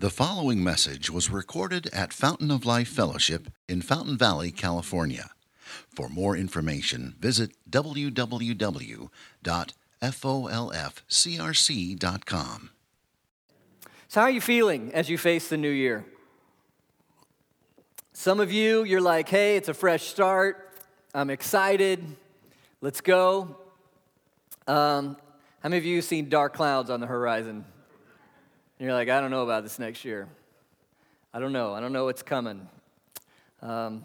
The following message was recorded at Fountain of Life Fellowship in Fountain Valley, California. For more information, visit www.folfcrc.com. So, how are you feeling as you face the new year? Some of you, you're like, hey, it's a fresh start. I'm excited. Let's go. Um, how many of you seen dark clouds on the horizon? You're like, I don't know about this next year. I don't know. I don't know what's coming. Um,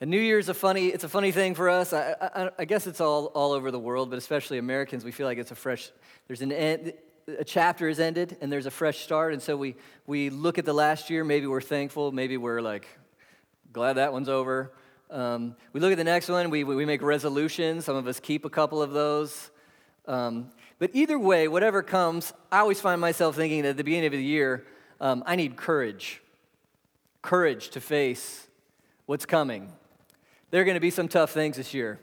and New Year's a funny, it's a funny thing for us. I, I, I, guess it's all, all over the world, but especially Americans, we feel like it's a fresh, there's an end, a chapter is ended and there's a fresh start. And so we, we look at the last year, maybe we're thankful, maybe we're like, glad that one's over. Um, we look at the next one, we, we make resolutions. Some of us keep a couple of those. Um, but either way, whatever comes, I always find myself thinking that at the beginning of the year, um, I need courage. Courage to face what's coming. There are going to be some tough things this year.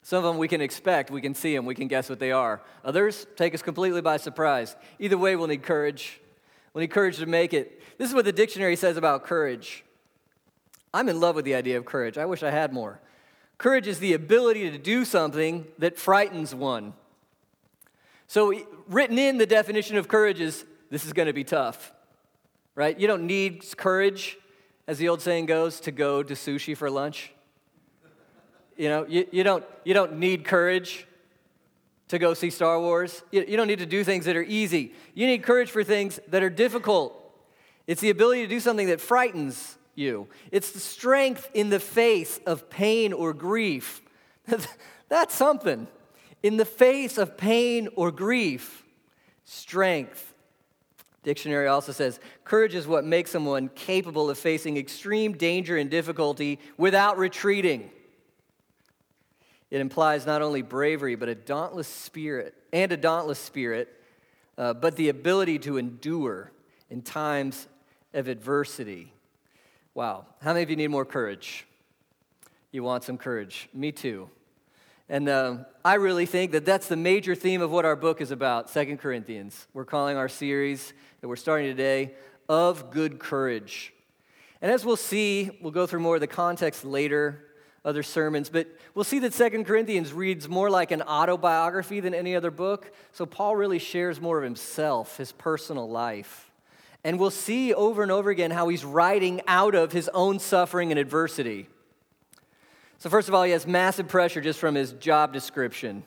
Some of them we can expect, we can see them, we can guess what they are. Others take us completely by surprise. Either way, we'll need courage. We'll need courage to make it. This is what the dictionary says about courage. I'm in love with the idea of courage. I wish I had more. Courage is the ability to do something that frightens one. So, written in the definition of courage is this is going to be tough, right? You don't need courage, as the old saying goes, to go to sushi for lunch. You know, you, you, don't, you don't need courage to go see Star Wars. You, you don't need to do things that are easy. You need courage for things that are difficult. It's the ability to do something that frightens you, it's the strength in the face of pain or grief. That's something in the face of pain or grief, strength. Dictionary also says courage is what makes someone capable of facing extreme danger and difficulty without retreating. It implies not only bravery, but a dauntless spirit, and a dauntless spirit, uh, but the ability to endure in times of adversity. Wow. How many of you need more courage? You want some courage? Me too. And uh, I really think that that's the major theme of what our book is about, Second Corinthians. We're calling our series that we're starting today, Of Good Courage. And as we'll see, we'll go through more of the context later, other sermons, but we'll see that Second Corinthians reads more like an autobiography than any other book. So Paul really shares more of himself, his personal life. And we'll see over and over again how he's writing out of his own suffering and adversity. So, first of all, he has massive pressure just from his job description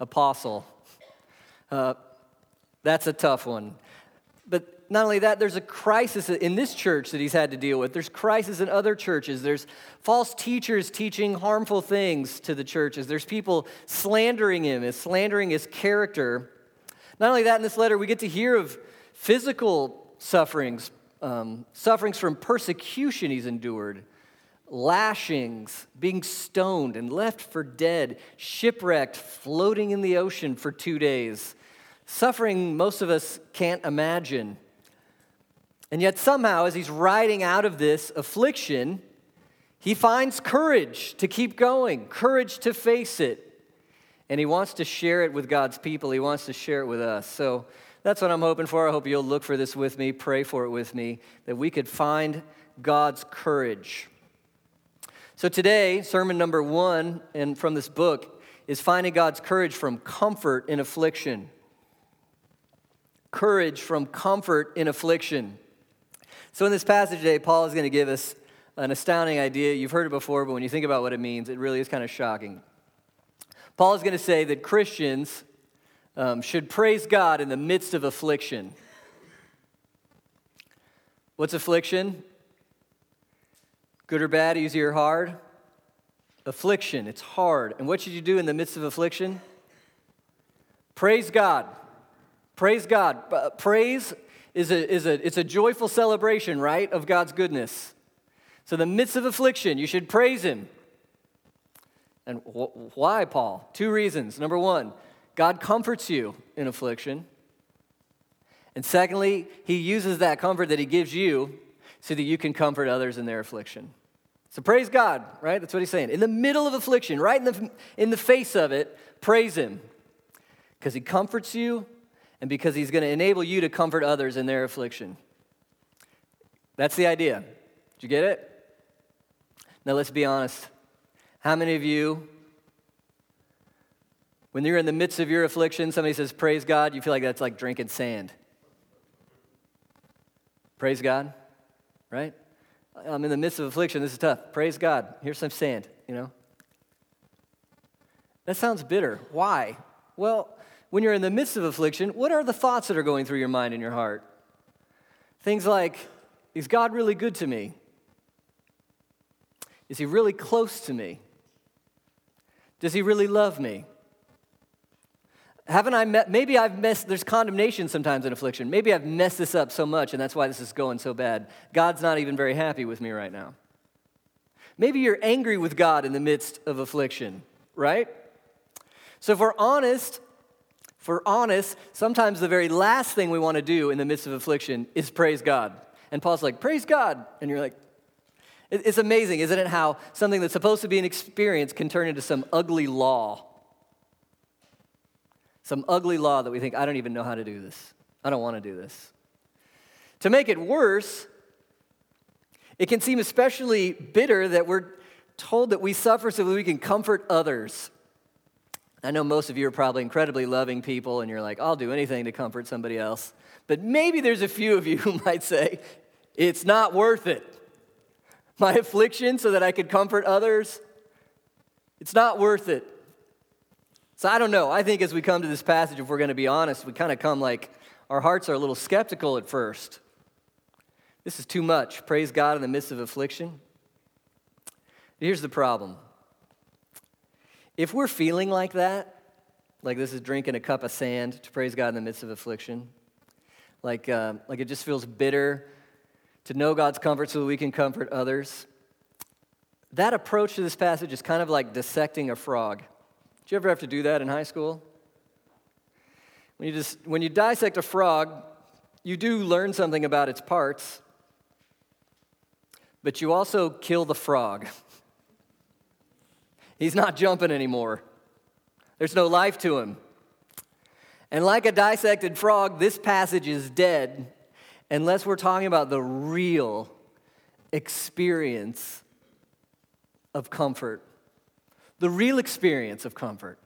apostle. Uh, that's a tough one. But not only that, there's a crisis in this church that he's had to deal with. There's crisis in other churches. There's false teachers teaching harmful things to the churches. There's people slandering him, slandering his character. Not only that, in this letter, we get to hear of physical sufferings, um, sufferings from persecution he's endured lashings, being stoned and left for dead, shipwrecked, floating in the ocean for two days, suffering most of us can't imagine. And yet, somehow, as he's riding out of this affliction, he finds courage to keep going, courage to face it. And he wants to share it with God's people, he wants to share it with us. So, that's what I'm hoping for. I hope you'll look for this with me, pray for it with me, that we could find God's courage. So today, sermon number one and from this book is finding God's courage from comfort in affliction. Courage from comfort in affliction. So in this passage today, Paul is going to give us an astounding idea. You've heard it before, but when you think about what it means, it really is kind of shocking. Paul is going to say that Christians um, should praise God in the midst of affliction. What's affliction? Good or bad, easy or hard? Affliction, it's hard. And what should you do in the midst of affliction? Praise God. Praise God. Uh, praise is a, is a, it's a joyful celebration, right, of God's goodness. So, in the midst of affliction, you should praise Him. And wh- why, Paul? Two reasons. Number one, God comforts you in affliction. And secondly, He uses that comfort that He gives you so that you can comfort others in their affliction. So praise God, right? That's what he's saying. In the middle of affliction, right in the, in the face of it, praise him. Because he comforts you and because he's going to enable you to comfort others in their affliction. That's the idea. Did you get it? Now let's be honest. How many of you, when you're in the midst of your affliction, somebody says, Praise God, you feel like that's like drinking sand? Praise God, right? I'm in the midst of affliction. This is tough. Praise God. Here's some sand, you know? That sounds bitter. Why? Well, when you're in the midst of affliction, what are the thoughts that are going through your mind and your heart? Things like, is God really good to me? Is he really close to me? Does he really love me? Haven't I met, maybe I've messed, there's condemnation sometimes in affliction. Maybe I've messed this up so much and that's why this is going so bad. God's not even very happy with me right now. Maybe you're angry with God in the midst of affliction, right? So if we're honest, if we're honest, sometimes the very last thing we want to do in the midst of affliction is praise God. And Paul's like, praise God. And you're like, it's amazing, isn't it, how something that's supposed to be an experience can turn into some ugly law some ugly law that we think, I don't even know how to do this. I don't want to do this. To make it worse, it can seem especially bitter that we're told that we suffer so that we can comfort others. I know most of you are probably incredibly loving people and you're like, I'll do anything to comfort somebody else. But maybe there's a few of you who might say, it's not worth it. My affliction so that I could comfort others, it's not worth it. So I don't know. I think as we come to this passage, if we're going to be honest, we kind of come like our hearts are a little skeptical at first. This is too much. Praise God in the midst of affliction. Here's the problem if we're feeling like that, like this is drinking a cup of sand to praise God in the midst of affliction, like, uh, like it just feels bitter to know God's comfort so that we can comfort others, that approach to this passage is kind of like dissecting a frog. Did you ever have to do that in high school? When you, just, when you dissect a frog, you do learn something about its parts, but you also kill the frog. He's not jumping anymore. There's no life to him. And like a dissected frog, this passage is dead unless we're talking about the real experience of comfort the real experience of comfort,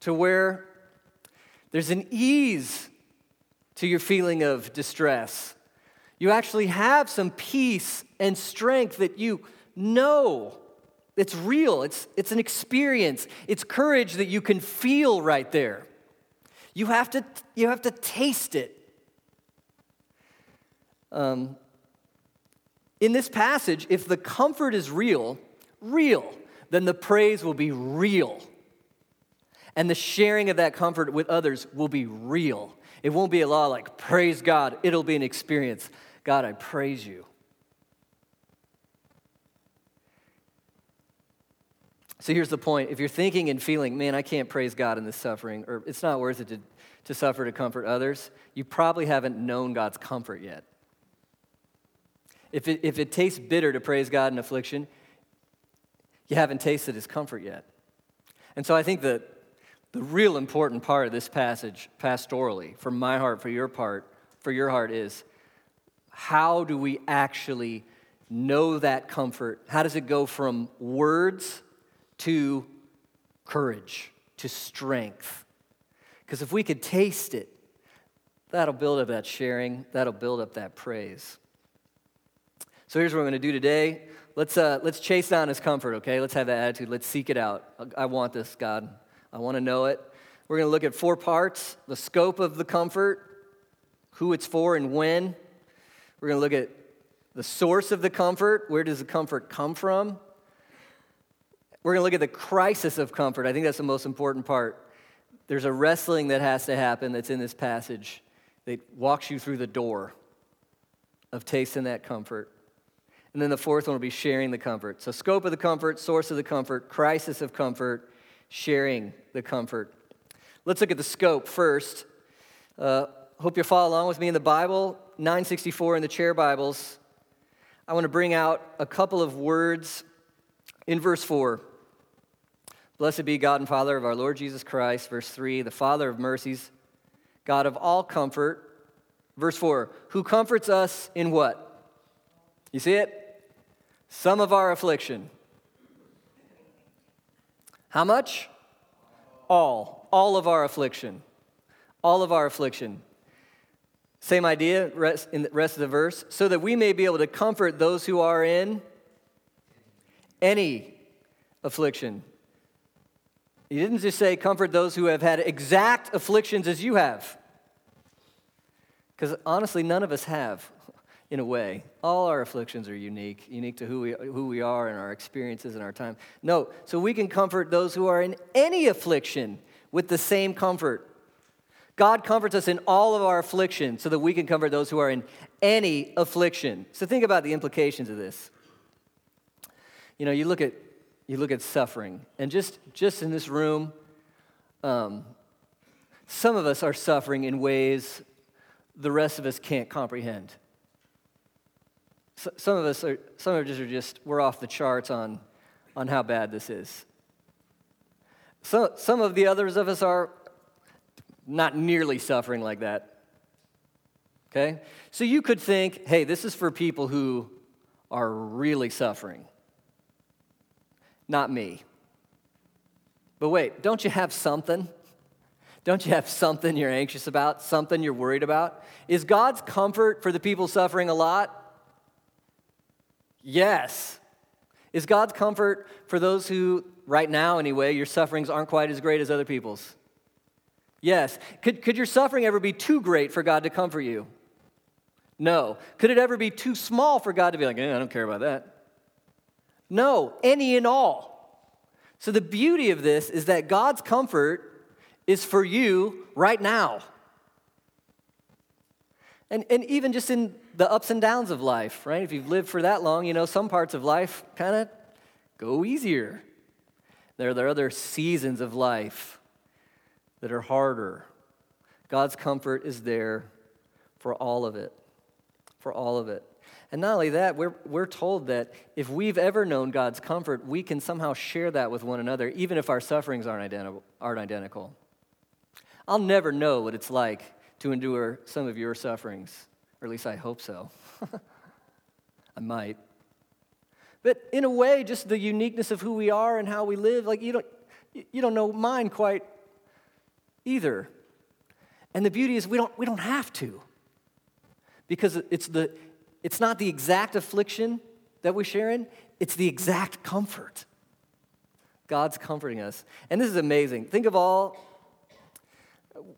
to where there's an ease to your feeling of distress. You actually have some peace and strength that you know it's real, it's, it's an experience, it's courage that you can feel right there. You have to, you have to taste it. Um, in this passage, if the comfort is real, real, then the praise will be real. And the sharing of that comfort with others will be real. It won't be a law like, praise God. It'll be an experience. God, I praise you. So here's the point. If you're thinking and feeling, man, I can't praise God in this suffering, or it's not worth it to, to suffer to comfort others, you probably haven't known God's comfort yet. If it, if it tastes bitter to praise God in affliction, you haven't tasted his comfort yet. And so I think that the real important part of this passage, pastorally, for my heart, for your part, for your heart, is how do we actually know that comfort? How does it go from words to courage, to strength? Because if we could taste it, that'll build up that sharing, that'll build up that praise. So here's what we're going to do today. Let's, uh, let's chase down his comfort, okay? Let's have that attitude. Let's seek it out. I want this, God. I want to know it. We're going to look at four parts the scope of the comfort, who it's for, and when. We're going to look at the source of the comfort. Where does the comfort come from? We're going to look at the crisis of comfort. I think that's the most important part. There's a wrestling that has to happen that's in this passage that walks you through the door of tasting that comfort. And then the fourth one will be sharing the comfort. So, scope of the comfort, source of the comfort, crisis of comfort, sharing the comfort. Let's look at the scope first. Uh, hope you follow along with me in the Bible, 964 in the chair Bibles. I want to bring out a couple of words in verse 4. Blessed be God and Father of our Lord Jesus Christ. Verse 3, the Father of mercies, God of all comfort. Verse 4, who comforts us in what? You see it? Some of our affliction. How much? All. All of our affliction. All of our affliction. Same idea rest, in the rest of the verse. So that we may be able to comfort those who are in any affliction. He didn't just say comfort those who have had exact afflictions as you have. Because honestly, none of us have, in a way. All our afflictions are unique, unique to who we, who we are and our experiences and our time. No, so we can comfort those who are in any affliction with the same comfort. God comforts us in all of our affliction so that we can comfort those who are in any affliction. So think about the implications of this. You know, you look at you look at suffering, and just just in this room, um, some of us are suffering in ways the rest of us can't comprehend. So, some of us are some of us are just we're off the charts on on how bad this is. So, some of the others of us are not nearly suffering like that. Okay? So you could think, hey, this is for people who are really suffering. Not me. But wait, don't you have something? Don't you have something you're anxious about, something you're worried about? Is God's comfort for the people suffering a lot? Yes. Is God's comfort for those who, right now anyway, your sufferings aren't quite as great as other people's? Yes. Could, could your suffering ever be too great for God to comfort you? No. Could it ever be too small for God to be like, eh, I don't care about that? No, any and all. So the beauty of this is that God's comfort is for you right now. And, and even just in the ups and downs of life, right? If you've lived for that long, you know, some parts of life kind of go easier. There, are other seasons of life that are harder. God's comfort is there for all of it. For all of it. And not only that, we're, we're told that if we've ever known God's comfort, we can somehow share that with one another, even if our sufferings aren't identical. Aren't identical. I'll never know what it's like to endure some of your sufferings, or at least I hope so. I might. But in a way, just the uniqueness of who we are and how we live, like you don't, you don't know mine quite either. And the beauty is we don't, we don't have to. Because it's, the, it's not the exact affliction that we share in, it's the exact comfort. God's comforting us. And this is amazing. Think of all,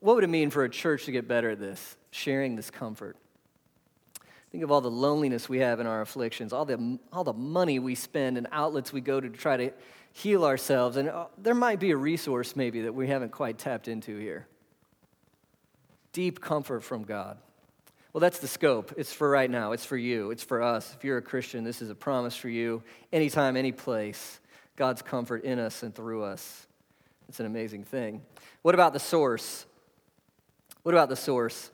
what would it mean for a church to get better at this, sharing this comfort? Think of all the loneliness we have in our afflictions, all the, all the money we spend and outlets we go to, to try to heal ourselves. And uh, there might be a resource maybe that we haven't quite tapped into here. Deep comfort from God. Well, that's the scope. It's for right now. It's for you. It's for us. If you're a Christian, this is a promise for you. Anytime, any place, God's comfort in us and through us. It's an amazing thing. What about the source? What about the source?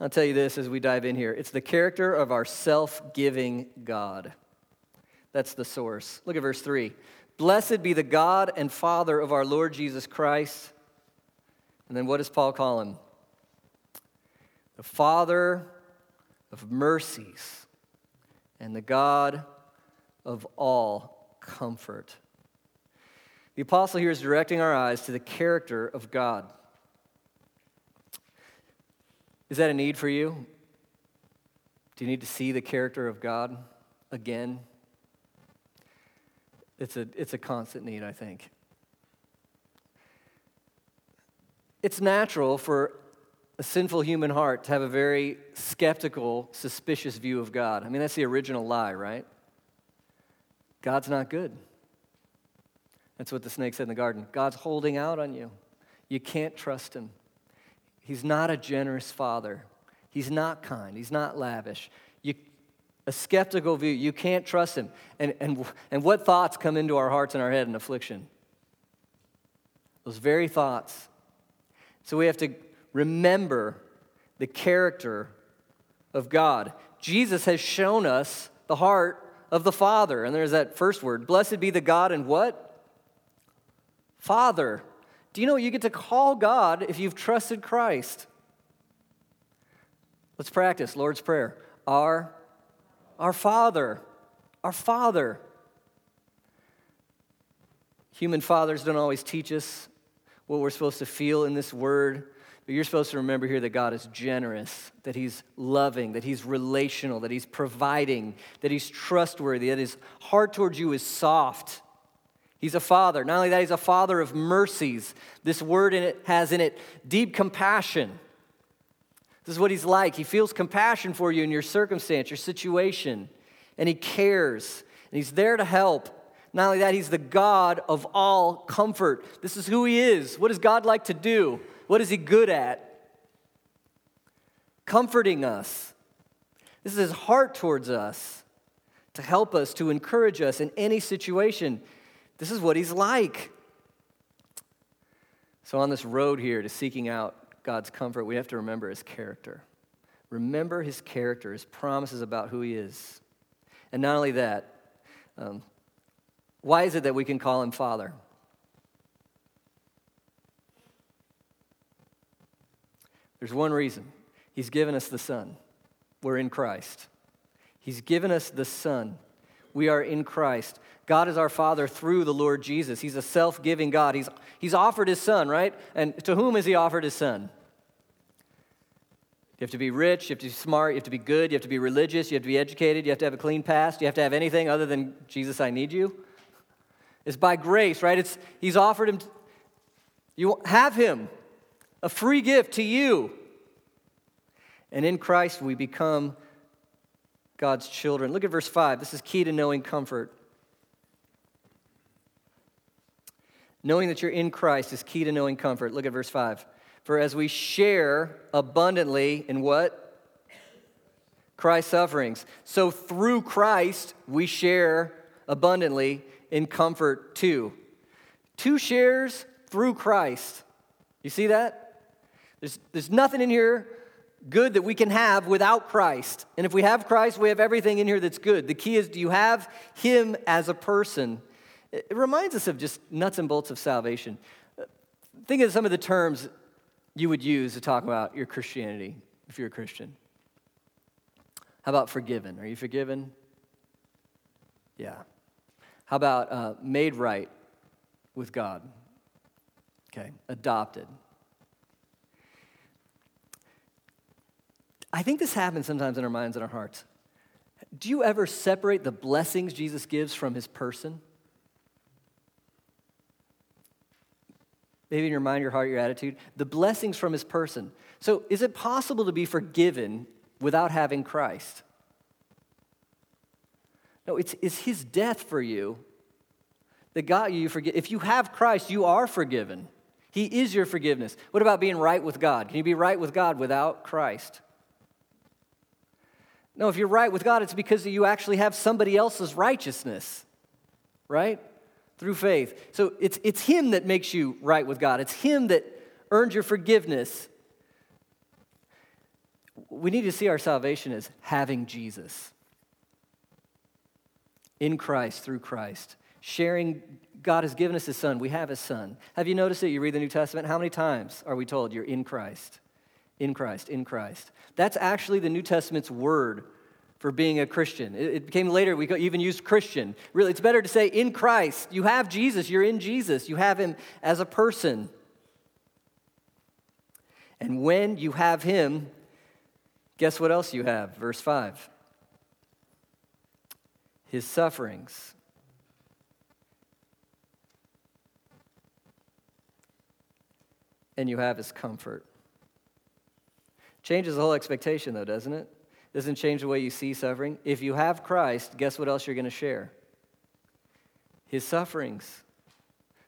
I'll tell you this as we dive in here. It's the character of our self giving God. That's the source. Look at verse 3. Blessed be the God and Father of our Lord Jesus Christ. And then what does Paul call him? The Father of mercies and the God of all comfort. The apostle here is directing our eyes to the character of God. Is that a need for you? Do you need to see the character of God again? It's a, it's a constant need, I think. It's natural for a sinful human heart to have a very skeptical, suspicious view of God. I mean, that's the original lie, right? God's not good. That's what the snake said in the garden. God's holding out on you. You can't trust him. He's not a generous father. He's not kind. He's not lavish. You, a skeptical view, you can't trust him. And, and, and what thoughts come into our hearts and our head in affliction? Those very thoughts. So we have to remember the character of God. Jesus has shown us the heart of the Father. And there's that first word Blessed be the God and what? Father. Do you know you get to call God if you've trusted Christ? Let's practice Lord's Prayer. Our our Father, our Father. Human fathers don't always teach us what we're supposed to feel in this word, but you're supposed to remember here that God is generous, that He's loving, that He's relational, that He's providing, that He's trustworthy, that His heart towards you is soft. He's a father. Not only that, He's a father of mercies. This word in it has in it deep compassion. This is what He's like. He feels compassion for you in your circumstance, your situation, and He cares, and He's there to help. Not only that, He's the God of all comfort. This is who He is. What does God like to do? What is He good at? Comforting us. This is His heart towards us to help us, to encourage us in any situation. This is what He's like. So, on this road here to seeking out God's comfort, we have to remember His character. Remember His character, His promises about who He is. And not only that, um, why is it that we can call him Father? There's one reason. He's given us the Son. We're in Christ. He's given us the Son. We are in Christ. God is our Father through the Lord Jesus. He's a self giving God. He's, he's offered His Son, right? And to whom has He offered His Son? You have to be rich, you have to be smart, you have to be good, you have to be religious, you have to be educated, you have to have a clean past, you have to have anything other than Jesus, I need you. It's by grace, right? It's, he's offered him, you have him, a free gift to you. And in Christ, we become God's children. Look at verse 5. This is key to knowing comfort. Knowing that you're in Christ is key to knowing comfort. Look at verse 5. For as we share abundantly in what? Christ's sufferings. So through Christ, we share abundantly in comfort too. Two shares through Christ. You see that? There's, there's nothing in here good that we can have without Christ. And if we have Christ, we have everything in here that's good. The key is do you have Him as a person? It reminds us of just nuts and bolts of salvation. Think of some of the terms you would use to talk about your Christianity if you're a Christian. How about forgiven? Are you forgiven? Yeah. How about uh, made right with God? Okay, adopted. I think this happens sometimes in our minds and our hearts. Do you ever separate the blessings Jesus gives from his person? Maybe in your mind, your heart, your attitude. The blessings from his person. So, is it possible to be forgiven without having Christ? No, it's, it's his death for you that got you. If you have Christ, you are forgiven. He is your forgiveness. What about being right with God? Can you be right with God without Christ? No, if you're right with God, it's because you actually have somebody else's righteousness, right? Through faith. So it's, it's Him that makes you right with God, it's Him that earns your forgiveness. We need to see our salvation as having Jesus in Christ, through Christ. Sharing, God has given us His Son. We have His Son. Have you noticed it? You read the New Testament, how many times are we told you're in Christ? In Christ, in Christ. That's actually the New Testament's word for being a Christian. It became later, we even used Christian. Really, it's better to say in Christ. You have Jesus, you're in Jesus, you have Him as a person. And when you have Him, guess what else you have? Verse 5 his sufferings. And you have his comfort. Changes the whole expectation, though, doesn't it? Doesn't change the way you see suffering. If you have Christ, guess what else you're going to share? His sufferings.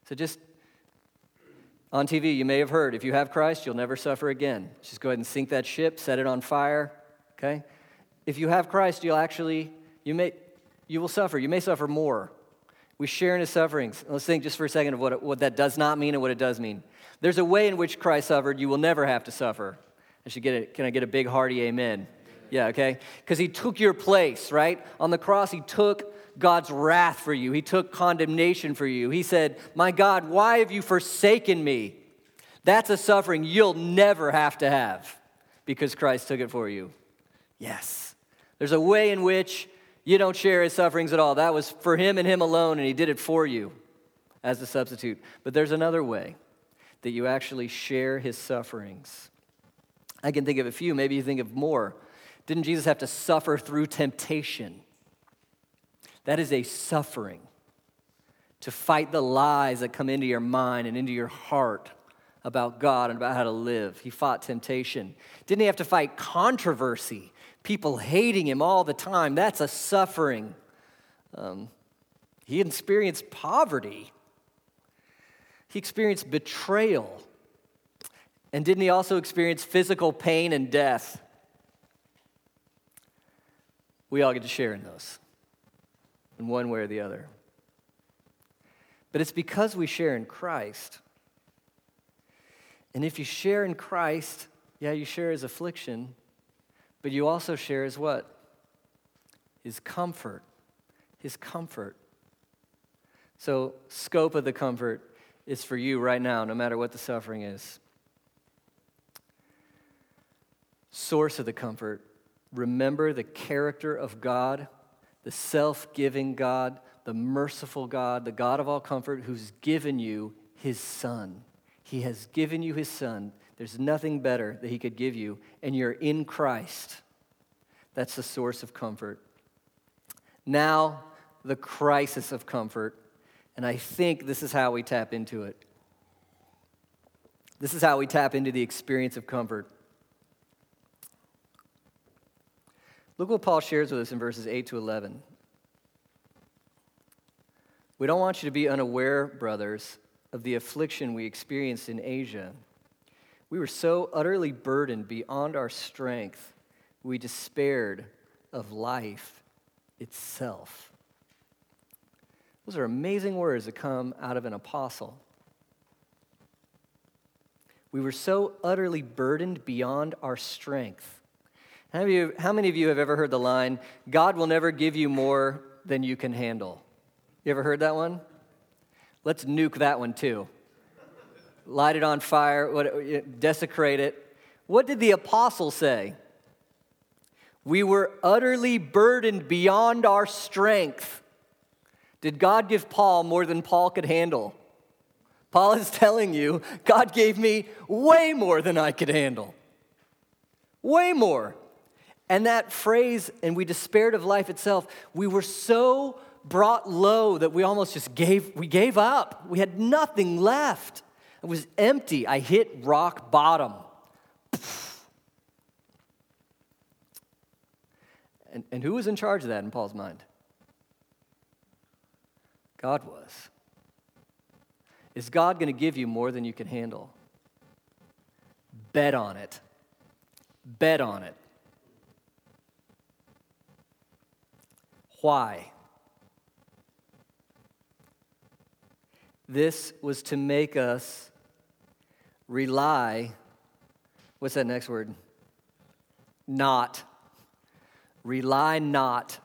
So just on TV, you may have heard if you have Christ, you'll never suffer again. Just go ahead and sink that ship, set it on fire, okay? If you have Christ, you'll actually, you may, you will suffer. You may suffer more. We share in his sufferings. Let's think just for a second of what, what that does not mean and what it does mean. There's a way in which Christ suffered. You will never have to suffer. I should get it. Can I get a big hearty amen? Yeah, okay? Because he took your place, right? On the cross, he took God's wrath for you. He took condemnation for you. He said, My God, why have you forsaken me? That's a suffering you'll never have to have because Christ took it for you. Yes. There's a way in which You don't share his sufferings at all. That was for him and him alone, and he did it for you as a substitute. But there's another way that you actually share his sufferings. I can think of a few, maybe you think of more. Didn't Jesus have to suffer through temptation? That is a suffering to fight the lies that come into your mind and into your heart about God and about how to live. He fought temptation. Didn't he have to fight controversy? People hating him all the time. That's a suffering. Um, he experienced poverty. He experienced betrayal. And didn't he also experience physical pain and death? We all get to share in those, in one way or the other. But it's because we share in Christ. And if you share in Christ, yeah, you share his affliction, but you also share his what? His comfort. His comfort. So, scope of the comfort is for you right now, no matter what the suffering is. Source of the comfort remember the character of God, the self giving God, the merciful God, the God of all comfort, who's given you his Son. He has given you his Son. There's nothing better that he could give you, and you're in Christ. That's the source of comfort. Now, the crisis of comfort, and I think this is how we tap into it. This is how we tap into the experience of comfort. Look what Paul shares with us in verses 8 to 11. We don't want you to be unaware, brothers, of the affliction we experienced in Asia. We were so utterly burdened beyond our strength, we despaired of life itself. Those are amazing words that come out of an apostle. We were so utterly burdened beyond our strength how many, you, how many of you have ever heard the line, God will never give you more than you can handle? You ever heard that one? Let's nuke that one too. Light it on fire, desecrate it. What did the apostle say? We were utterly burdened beyond our strength. Did God give Paul more than Paul could handle? Paul is telling you, God gave me way more than I could handle. Way more. And that phrase, and we despaired of life itself, we were so brought low that we almost just gave, we gave up. We had nothing left. It was empty. I hit rock bottom. And, and who was in charge of that in Paul's mind? God was. Is God going to give you more than you can handle? Bet on it. Bet on it. Why? This was to make us rely. What's that next word? Not. Rely not.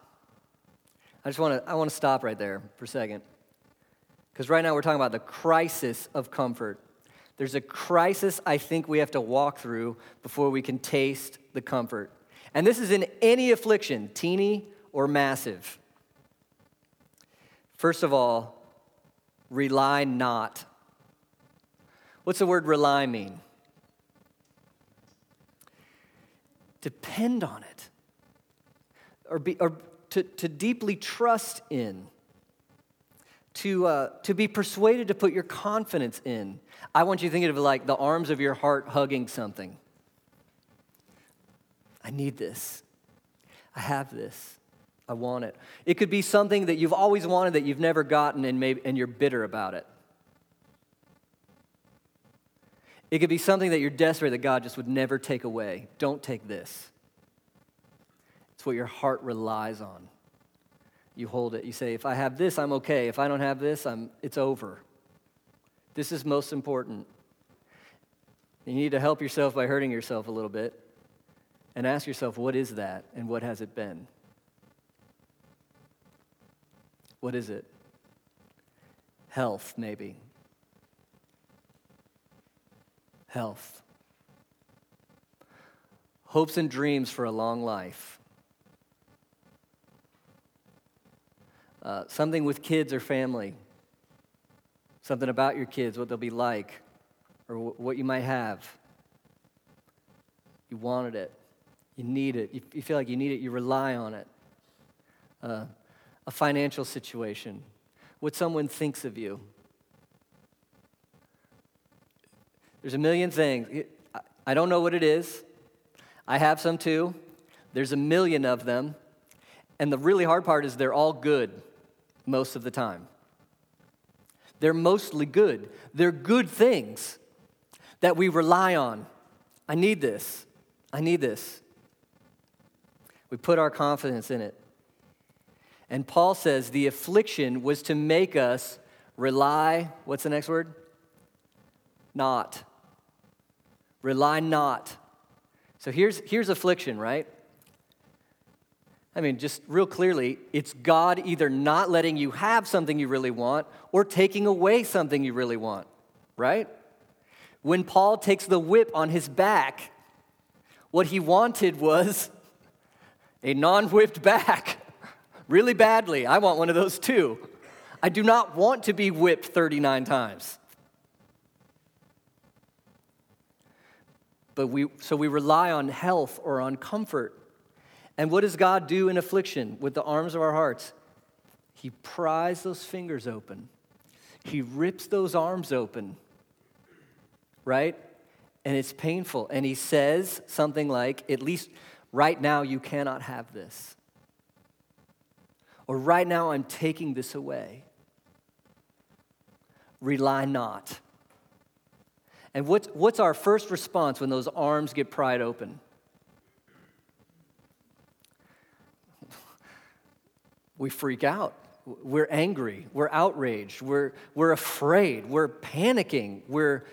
I just want to I want to stop right there for a second. Because right now we're talking about the crisis of comfort. There's a crisis I think we have to walk through before we can taste the comfort. And this is in any affliction, teeny or massive? First of all, rely not. What's the word rely mean? Depend on it, or, be, or to, to deeply trust in, to, uh, to be persuaded to put your confidence in. I want you to think of it like the arms of your heart hugging something. I need this. I have this. I want it. It could be something that you've always wanted that you've never gotten and, maybe, and you're bitter about it. It could be something that you're desperate that God just would never take away. Don't take this. It's what your heart relies on. You hold it. You say, if I have this, I'm okay. If I don't have this, I'm, it's over. This is most important. You need to help yourself by hurting yourself a little bit and ask yourself, what is that and what has it been? What is it? Health, maybe. Health. Hopes and dreams for a long life. uh, something with kids or family, something about your kids, what they'll be like, or w- what you might have. You wanted it, you need it, you, you feel like you need it, you rely on it. Uh, a financial situation, what someone thinks of you. There's a million things. I don't know what it is. I have some too. There's a million of them. And the really hard part is they're all good most of the time. They're mostly good. They're good things that we rely on. I need this. I need this. We put our confidence in it. And Paul says the affliction was to make us rely, what's the next word? Not. Rely not. So here's, here's affliction, right? I mean, just real clearly, it's God either not letting you have something you really want or taking away something you really want, right? When Paul takes the whip on his back, what he wanted was a non whipped back really badly. I want one of those too. I do not want to be whipped 39 times. But we, so we rely on health or on comfort and what does God do in affliction with the arms of our hearts? He pries those fingers open, He rips those arms open, right? And it's painful. And He says something like, at least right now, you cannot have this. Or right now, I'm taking this away. Rely not. And what's, what's our first response when those arms get pried open? we freak out. We're angry. We're outraged. We're, we're afraid. We're panicking. We're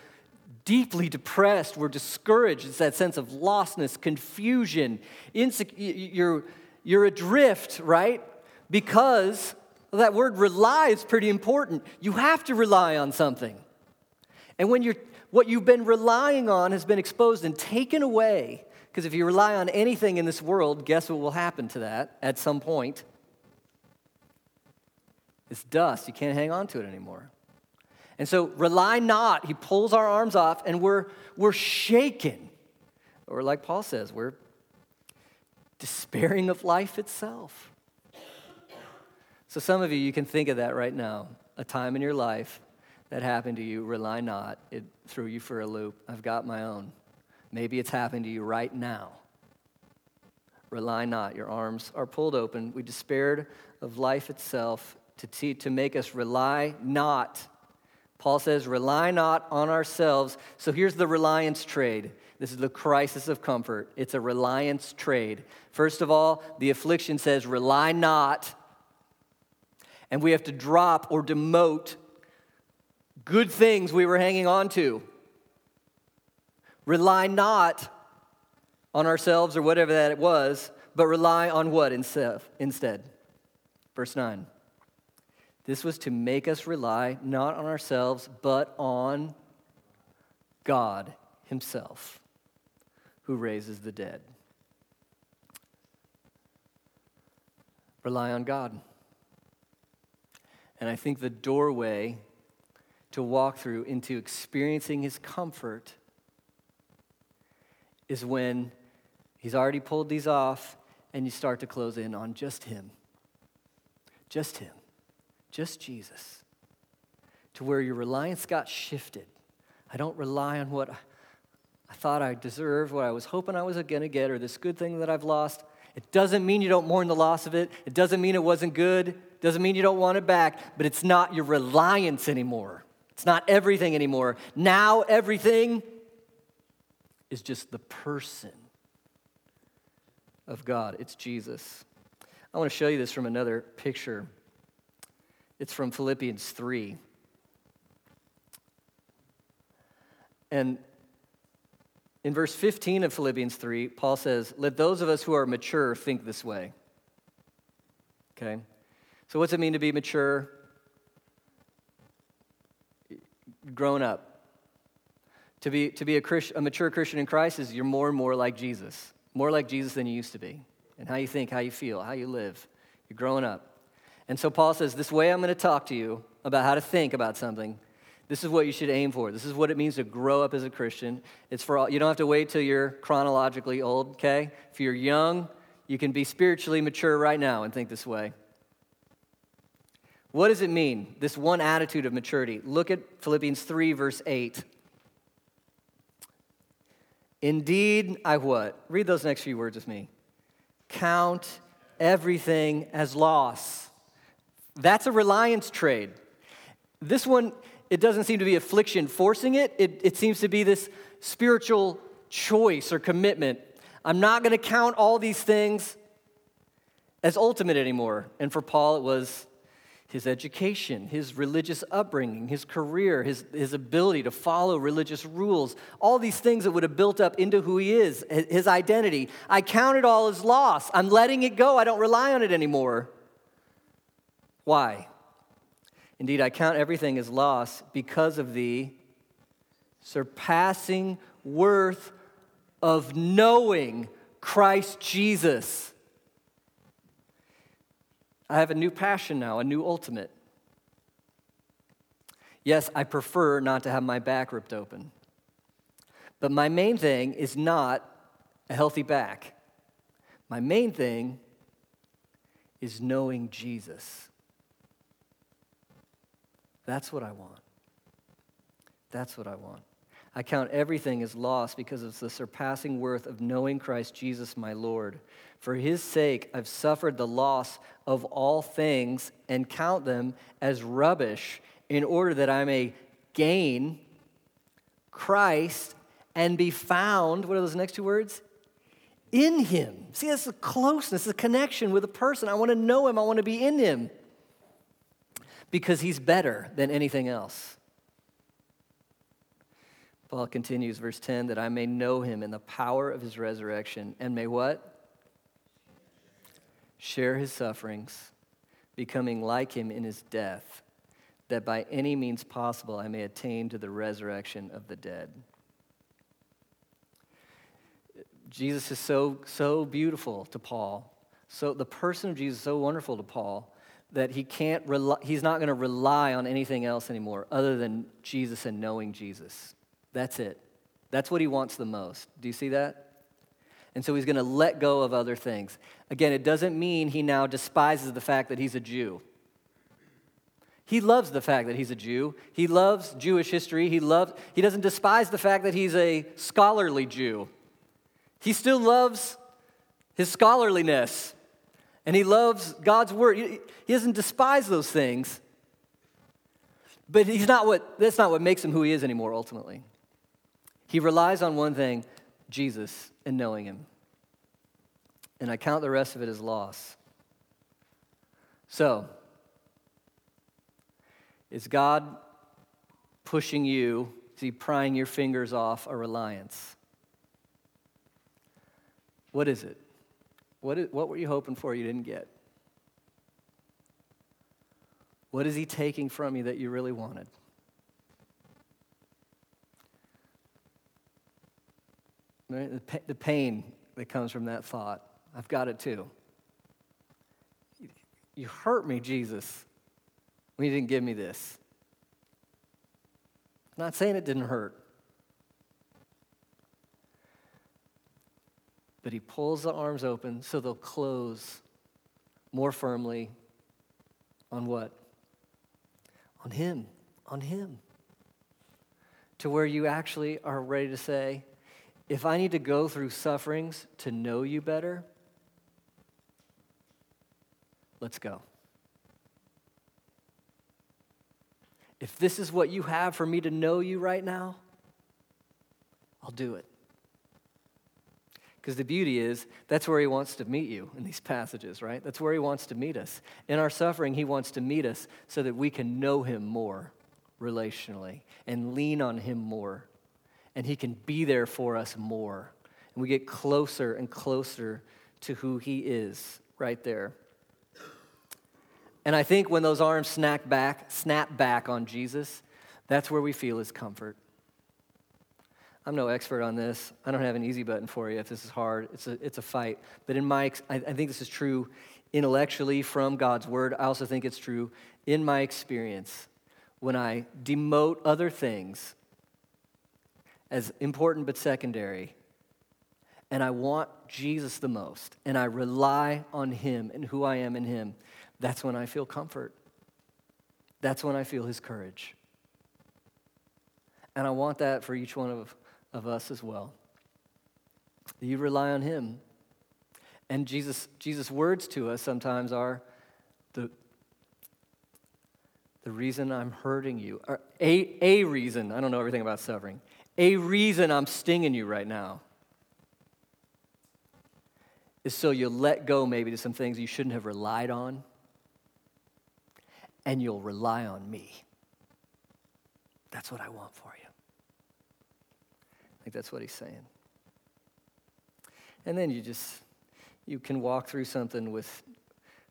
deeply depressed. We're discouraged. It's that sense of lostness, confusion, insec- you're, you're adrift, right? Because that word rely is pretty important. You have to rely on something. And when you're, what you've been relying on has been exposed and taken away, because if you rely on anything in this world, guess what will happen to that at some point? It's dust. You can't hang on to it anymore. And so rely not. He pulls our arms off and we're, we're shaken. Or like Paul says, we're despairing of life itself. So some of you, you can think of that right now. A time in your life that happened to you, rely not. It threw you for a loop. I've got my own. Maybe it's happened to you right now. Rely not. Your arms are pulled open. We despaired of life itself to, te- to make us rely not. Paul says, rely not on ourselves. So here's the reliance trade. This is the crisis of comfort. It's a reliance trade. First of all, the affliction says, rely not. And we have to drop or demote good things we were hanging on to. Rely not on ourselves or whatever that it was, but rely on what instead? Verse 9. This was to make us rely not on ourselves, but on God Himself, who raises the dead. Rely on God. And I think the doorway to walk through into experiencing His comfort is when He's already pulled these off and you start to close in on just Him. Just Him just Jesus, to where your reliance got shifted. I don't rely on what I thought I deserved, what I was hoping I was going to get, or this good thing that I've lost. It doesn't mean you don't mourn the loss of it. It doesn't mean it wasn't good. Doesn't mean you don't want it back, but it's not your reliance anymore. It's not everything anymore. Now everything is just the person of God. It's Jesus. I want to show you this from another picture. It's from Philippians 3. And in verse 15 of Philippians 3, Paul says, Let those of us who are mature think this way. Okay? So, what's it mean to be mature? Grown up. To be, to be a, Christ, a mature Christian in Christ is you're more and more like Jesus, more like Jesus than you used to be. And how you think, how you feel, how you live. You're growing up. And so Paul says, This way I'm going to talk to you about how to think about something. This is what you should aim for. This is what it means to grow up as a Christian. It's for all, you don't have to wait till you're chronologically old, okay? If you're young, you can be spiritually mature right now and think this way. What does it mean, this one attitude of maturity? Look at Philippians 3, verse 8. Indeed, I what? Read those next few words with me. Count everything as loss. That's a reliance trade. This one, it doesn't seem to be affliction forcing it, it, it seems to be this spiritual choice or commitment. I'm not going to count all these things as ultimate anymore. And for Paul, it was his education, his religious upbringing, his career, his, his ability to follow religious rules, all these things that would have built up into who he is, his identity. I count it all as loss. I'm letting it go. I don't rely on it anymore. Why? Indeed, I count everything as loss because of the surpassing worth of knowing Christ Jesus. I have a new passion now, a new ultimate. Yes, I prefer not to have my back ripped open. But my main thing is not a healthy back. My main thing is knowing Jesus. That's what I want. That's what I want. I count everything as loss because of the surpassing worth of knowing Christ Jesus my Lord. For his sake, I've suffered the loss of all things and count them as rubbish in order that I may gain Christ and be found. What are those next two words? In him. See, that's a closeness, a connection with a person. I want to know him, I want to be in him because he's better than anything else. Paul continues, verse 10, that I may know him in the power of his resurrection and may what? Share his sufferings, becoming like him in his death, that by any means possible I may attain to the resurrection of the dead. Jesus is so, so beautiful to Paul. So the person of Jesus is so wonderful to Paul that he can't rely, he's not going to rely on anything else anymore other than Jesus and knowing Jesus. That's it. That's what he wants the most. Do you see that? And so he's going to let go of other things. Again, it doesn't mean he now despises the fact that he's a Jew. He loves the fact that he's a Jew. He loves Jewish history. He loves he doesn't despise the fact that he's a scholarly Jew. He still loves his scholarliness and he loves God's word. He doesn't despise those things. But he's not what, that's not what makes him who he is anymore, ultimately. He relies on one thing Jesus and knowing him. And I count the rest of it as loss. So, is God pushing you? Is he prying your fingers off a reliance? What is it? What, is, what were you hoping for you didn't get? What is he taking from you that you really wanted? Right? The, the pain that comes from that thought. I've got it too. You hurt me, Jesus, when you didn't give me this. I'm not saying it didn't hurt. But he pulls the arms open so they'll close more firmly on what? On him, on him. To where you actually are ready to say, if I need to go through sufferings to know you better, let's go. If this is what you have for me to know you right now, I'll do it. Because the beauty is, that's where he wants to meet you in these passages, right? That's where he wants to meet us. In our suffering, he wants to meet us so that we can know him more relationally and lean on him more. And he can be there for us more. And we get closer and closer to who he is right there. And I think when those arms snap back, snap back on Jesus, that's where we feel his comfort. I'm no expert on this. I don't have an easy button for you if this is hard. It's a, it's a fight. But in my, I, I think this is true intellectually from God's word. I also think it's true in my experience when I demote other things as important but secondary, and I want Jesus the most, and I rely on Him and who I am in Him, that's when I feel comfort. That's when I feel His courage. And I want that for each one of, of us as well. You rely on Him. And Jesus, Jesus' words to us sometimes are the, the reason I'm hurting you, or a, a reason, I don't know everything about suffering, a reason I'm stinging you right now is so you'll let go maybe to some things you shouldn't have relied on, and you'll rely on me. That's what I want for you. I think that's what he's saying. And then you just, you can walk through something with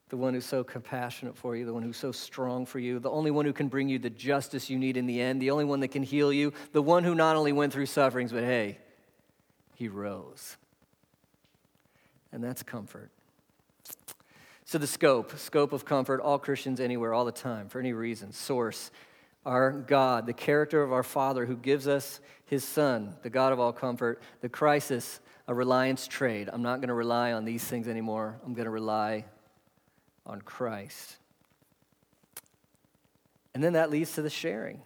the one who's so compassionate for you, the one who's so strong for you, the only one who can bring you the justice you need in the end, the only one that can heal you, the one who not only went through sufferings, but hey, he rose. And that's comfort. So, the scope, scope of comfort, all Christians anywhere, all the time, for any reason. Source, our God, the character of our Father who gives us his Son, the God of all comfort. The crisis, a reliance trade. I'm not going to rely on these things anymore. I'm going to rely on Christ. And then that leads to the sharing.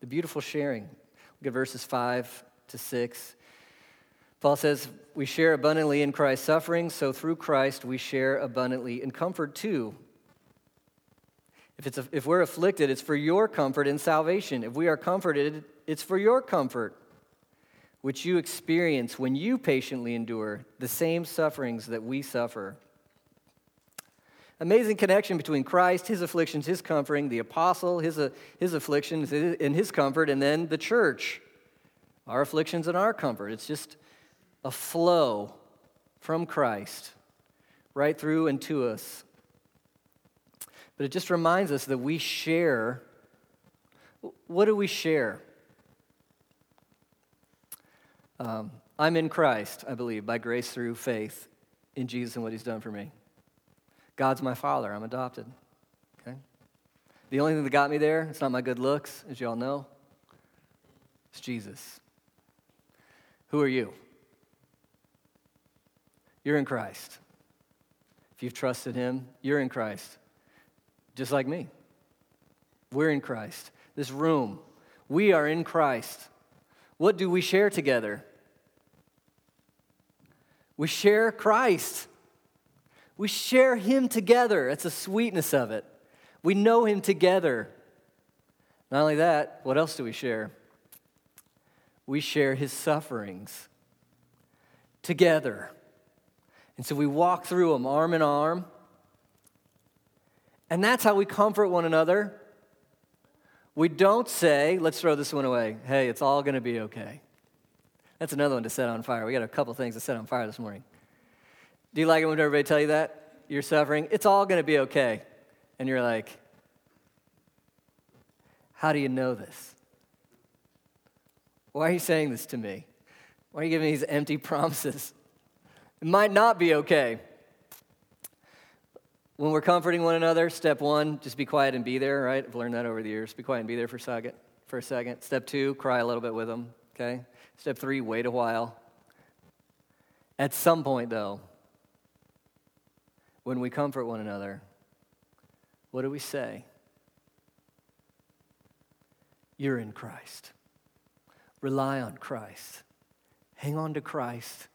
The beautiful sharing. Look at verses 5 to 6. Paul says, We share abundantly in Christ's suffering, so through Christ we share abundantly in comfort too. If, it's a, if we're afflicted, it's for your comfort and salvation. If we are comforted, it's for your comfort, which you experience when you patiently endure the same sufferings that we suffer. Amazing connection between Christ, his afflictions, his comforting, the apostle, his, uh, his afflictions and his comfort, and then the church, our afflictions and our comfort. It's just a flow from Christ right through and to us. But it just reminds us that we share. What do we share? Um, I'm in Christ, I believe, by grace through faith in Jesus and what he's done for me. God's my father. I'm adopted. Okay? The only thing that got me there, it's not my good looks, as you all know, it's Jesus. Who are you? You're in Christ. If you've trusted him, you're in Christ. Just like me. We're in Christ. This room, we are in Christ. What do we share together? We share Christ. We share Him together. That's the sweetness of it. We know Him together. Not only that, what else do we share? We share His sufferings together. And so we walk through them arm in arm. And that's how we comfort one another. We don't say, let's throw this one away. Hey, it's all going to be okay. That's another one to set on fire. We got a couple things to set on fire this morning. Do you like it when everybody tell you that? You're suffering. It's all going to be okay. And you're like, how do you know this? Why are you saying this to me? Why are you giving me these empty promises? It might not be okay. When we're comforting one another, step one, just be quiet and be there, right? I've learned that over the years. Be quiet and be there for a second. For a second. Step two, cry a little bit with them, okay? Step three, wait a while. At some point, though, when we comfort one another, what do we say? You're in Christ. Rely on Christ. Hang on to Christ.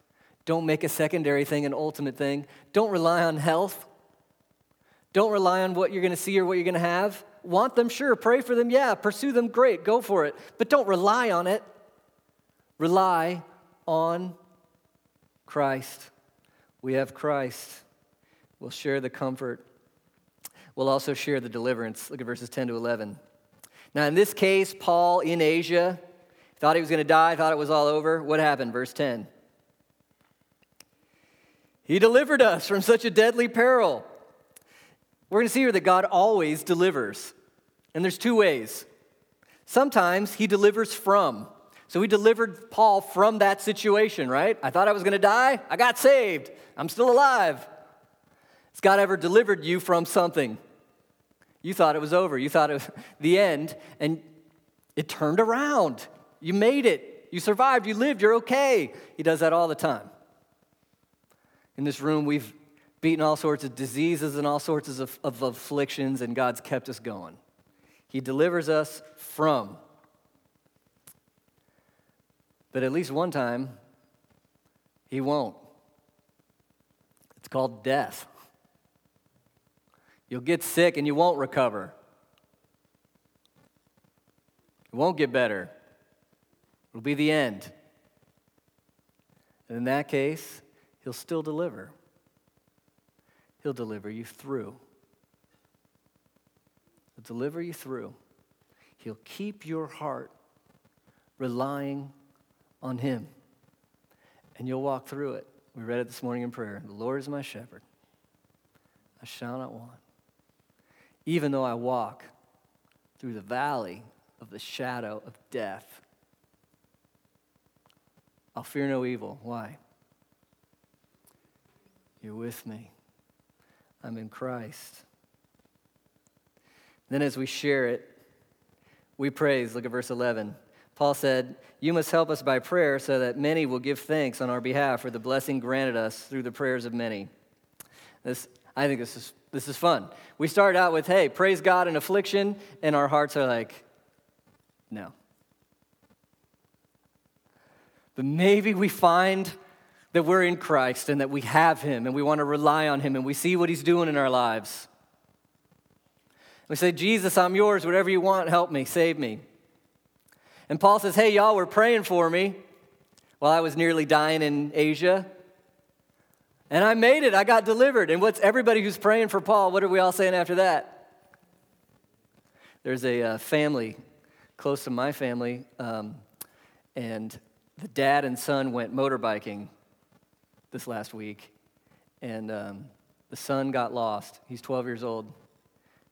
Don't make a secondary thing an ultimate thing. Don't rely on health. Don't rely on what you're going to see or what you're going to have. Want them? Sure. Pray for them? Yeah. Pursue them? Great. Go for it. But don't rely on it. Rely on Christ. We have Christ. We'll share the comfort. We'll also share the deliverance. Look at verses 10 to 11. Now, in this case, Paul in Asia thought he was going to die, thought it was all over. What happened? Verse 10. He delivered us from such a deadly peril. We're going to see here that God always delivers. And there's two ways. Sometimes he delivers from. So he delivered Paul from that situation, right? I thought I was going to die. I got saved. I'm still alive. Has God ever delivered you from something? You thought it was over. You thought it was the end, and it turned around. You made it. You survived. You lived. You're okay. He does that all the time. In this room, we've beaten all sorts of diseases and all sorts of, of afflictions, and God's kept us going. He delivers us from. But at least one time, He won't. It's called death. You'll get sick and you won't recover. It won't get better. It'll be the end. And in that case, He'll still deliver. He'll deliver you through. He'll deliver you through. He'll keep your heart relying on Him. And you'll walk through it. We read it this morning in prayer. The Lord is my shepherd. I shall not want. Even though I walk through the valley of the shadow of death, I'll fear no evil. Why? You're with me. I'm in Christ. Then, as we share it, we praise. Look at verse 11. Paul said, You must help us by prayer so that many will give thanks on our behalf for the blessing granted us through the prayers of many. This, I think this is, this is fun. We start out with, Hey, praise God in affliction, and our hearts are like, No. But maybe we find that we're in Christ and that we have Him and we want to rely on Him and we see what He's doing in our lives. We say, Jesus, I'm yours. Whatever you want, help me, save me. And Paul says, Hey, y'all were praying for me while I was nearly dying in Asia. And I made it. I got delivered. And what's everybody who's praying for Paul, what are we all saying after that? There's a uh, family close to my family, um, and the dad and son went motorbiking this last week, and um, the son got lost. He's 12 years old.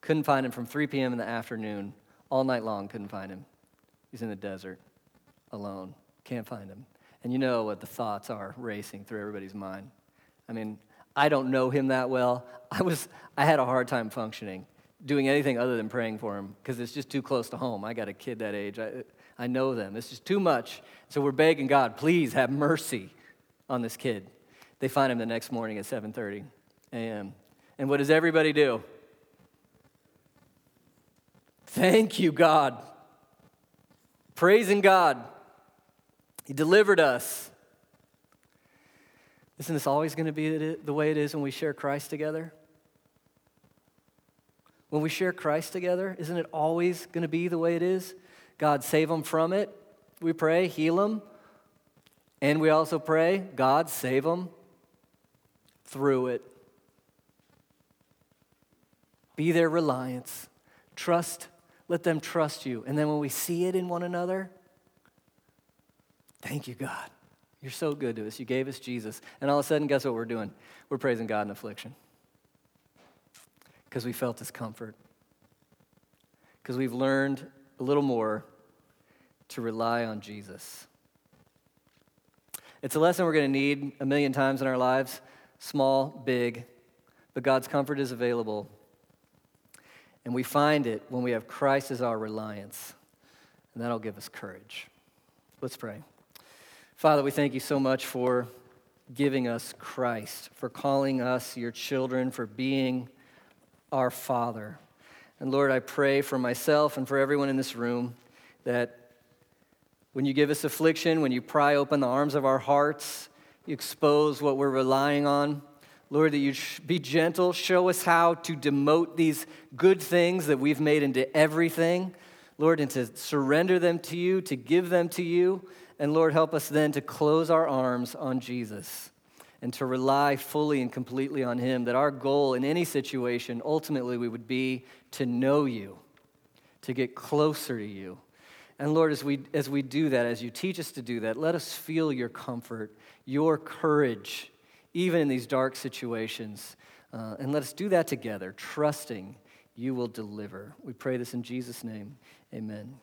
Couldn't find him from 3 p.m. in the afternoon, all night long, couldn't find him. He's in the desert, alone, can't find him. And you know what the thoughts are racing through everybody's mind. I mean, I don't know him that well. I, was, I had a hard time functioning, doing anything other than praying for him, because it's just too close to home. I got a kid that age. I, I know them. This is too much. So we're begging God, please have mercy on this kid. They find him the next morning at 7:30 a.m. And what does everybody do? Thank you, God. Praising God. He delivered us. Isn't this always going to be the way it is when we share Christ together? When we share Christ together, isn't it always going to be the way it is? God, save them from it. We pray, heal them. And we also pray, God, save them through it. Be their reliance. Trust, let them trust you. And then when we see it in one another, thank you, God. You're so good to us. You gave us Jesus. And all of a sudden, guess what we're doing? We're praising God in affliction because we felt his comfort. Because we've learned a little more to rely on Jesus. It's a lesson we're going to need a million times in our lives small, big, but God's comfort is available. And we find it when we have Christ as our reliance, and that'll give us courage. Let's pray. Father, we thank you so much for giving us Christ, for calling us your children, for being our Father. And Lord, I pray for myself and for everyone in this room that when you give us affliction, when you pry open the arms of our hearts, you expose what we're relying on. Lord, that you be gentle, show us how to demote these good things that we've made into everything, Lord, and to surrender them to you, to give them to you. And Lord, help us then to close our arms on Jesus and to rely fully and completely on Him. That our goal in any situation ultimately we would be to know you, to get closer to you. And Lord, as we, as we do that, as you teach us to do that, let us feel your comfort your courage, even in these dark situations. Uh, and let us do that together, trusting you will deliver. We pray this in Jesus' name. Amen.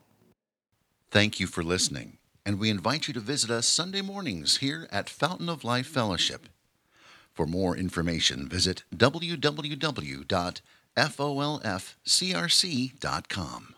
Thank you for listening, and we invite you to visit us Sunday mornings here at Fountain of Life Fellowship. For more information, visit www.folfcrc.com.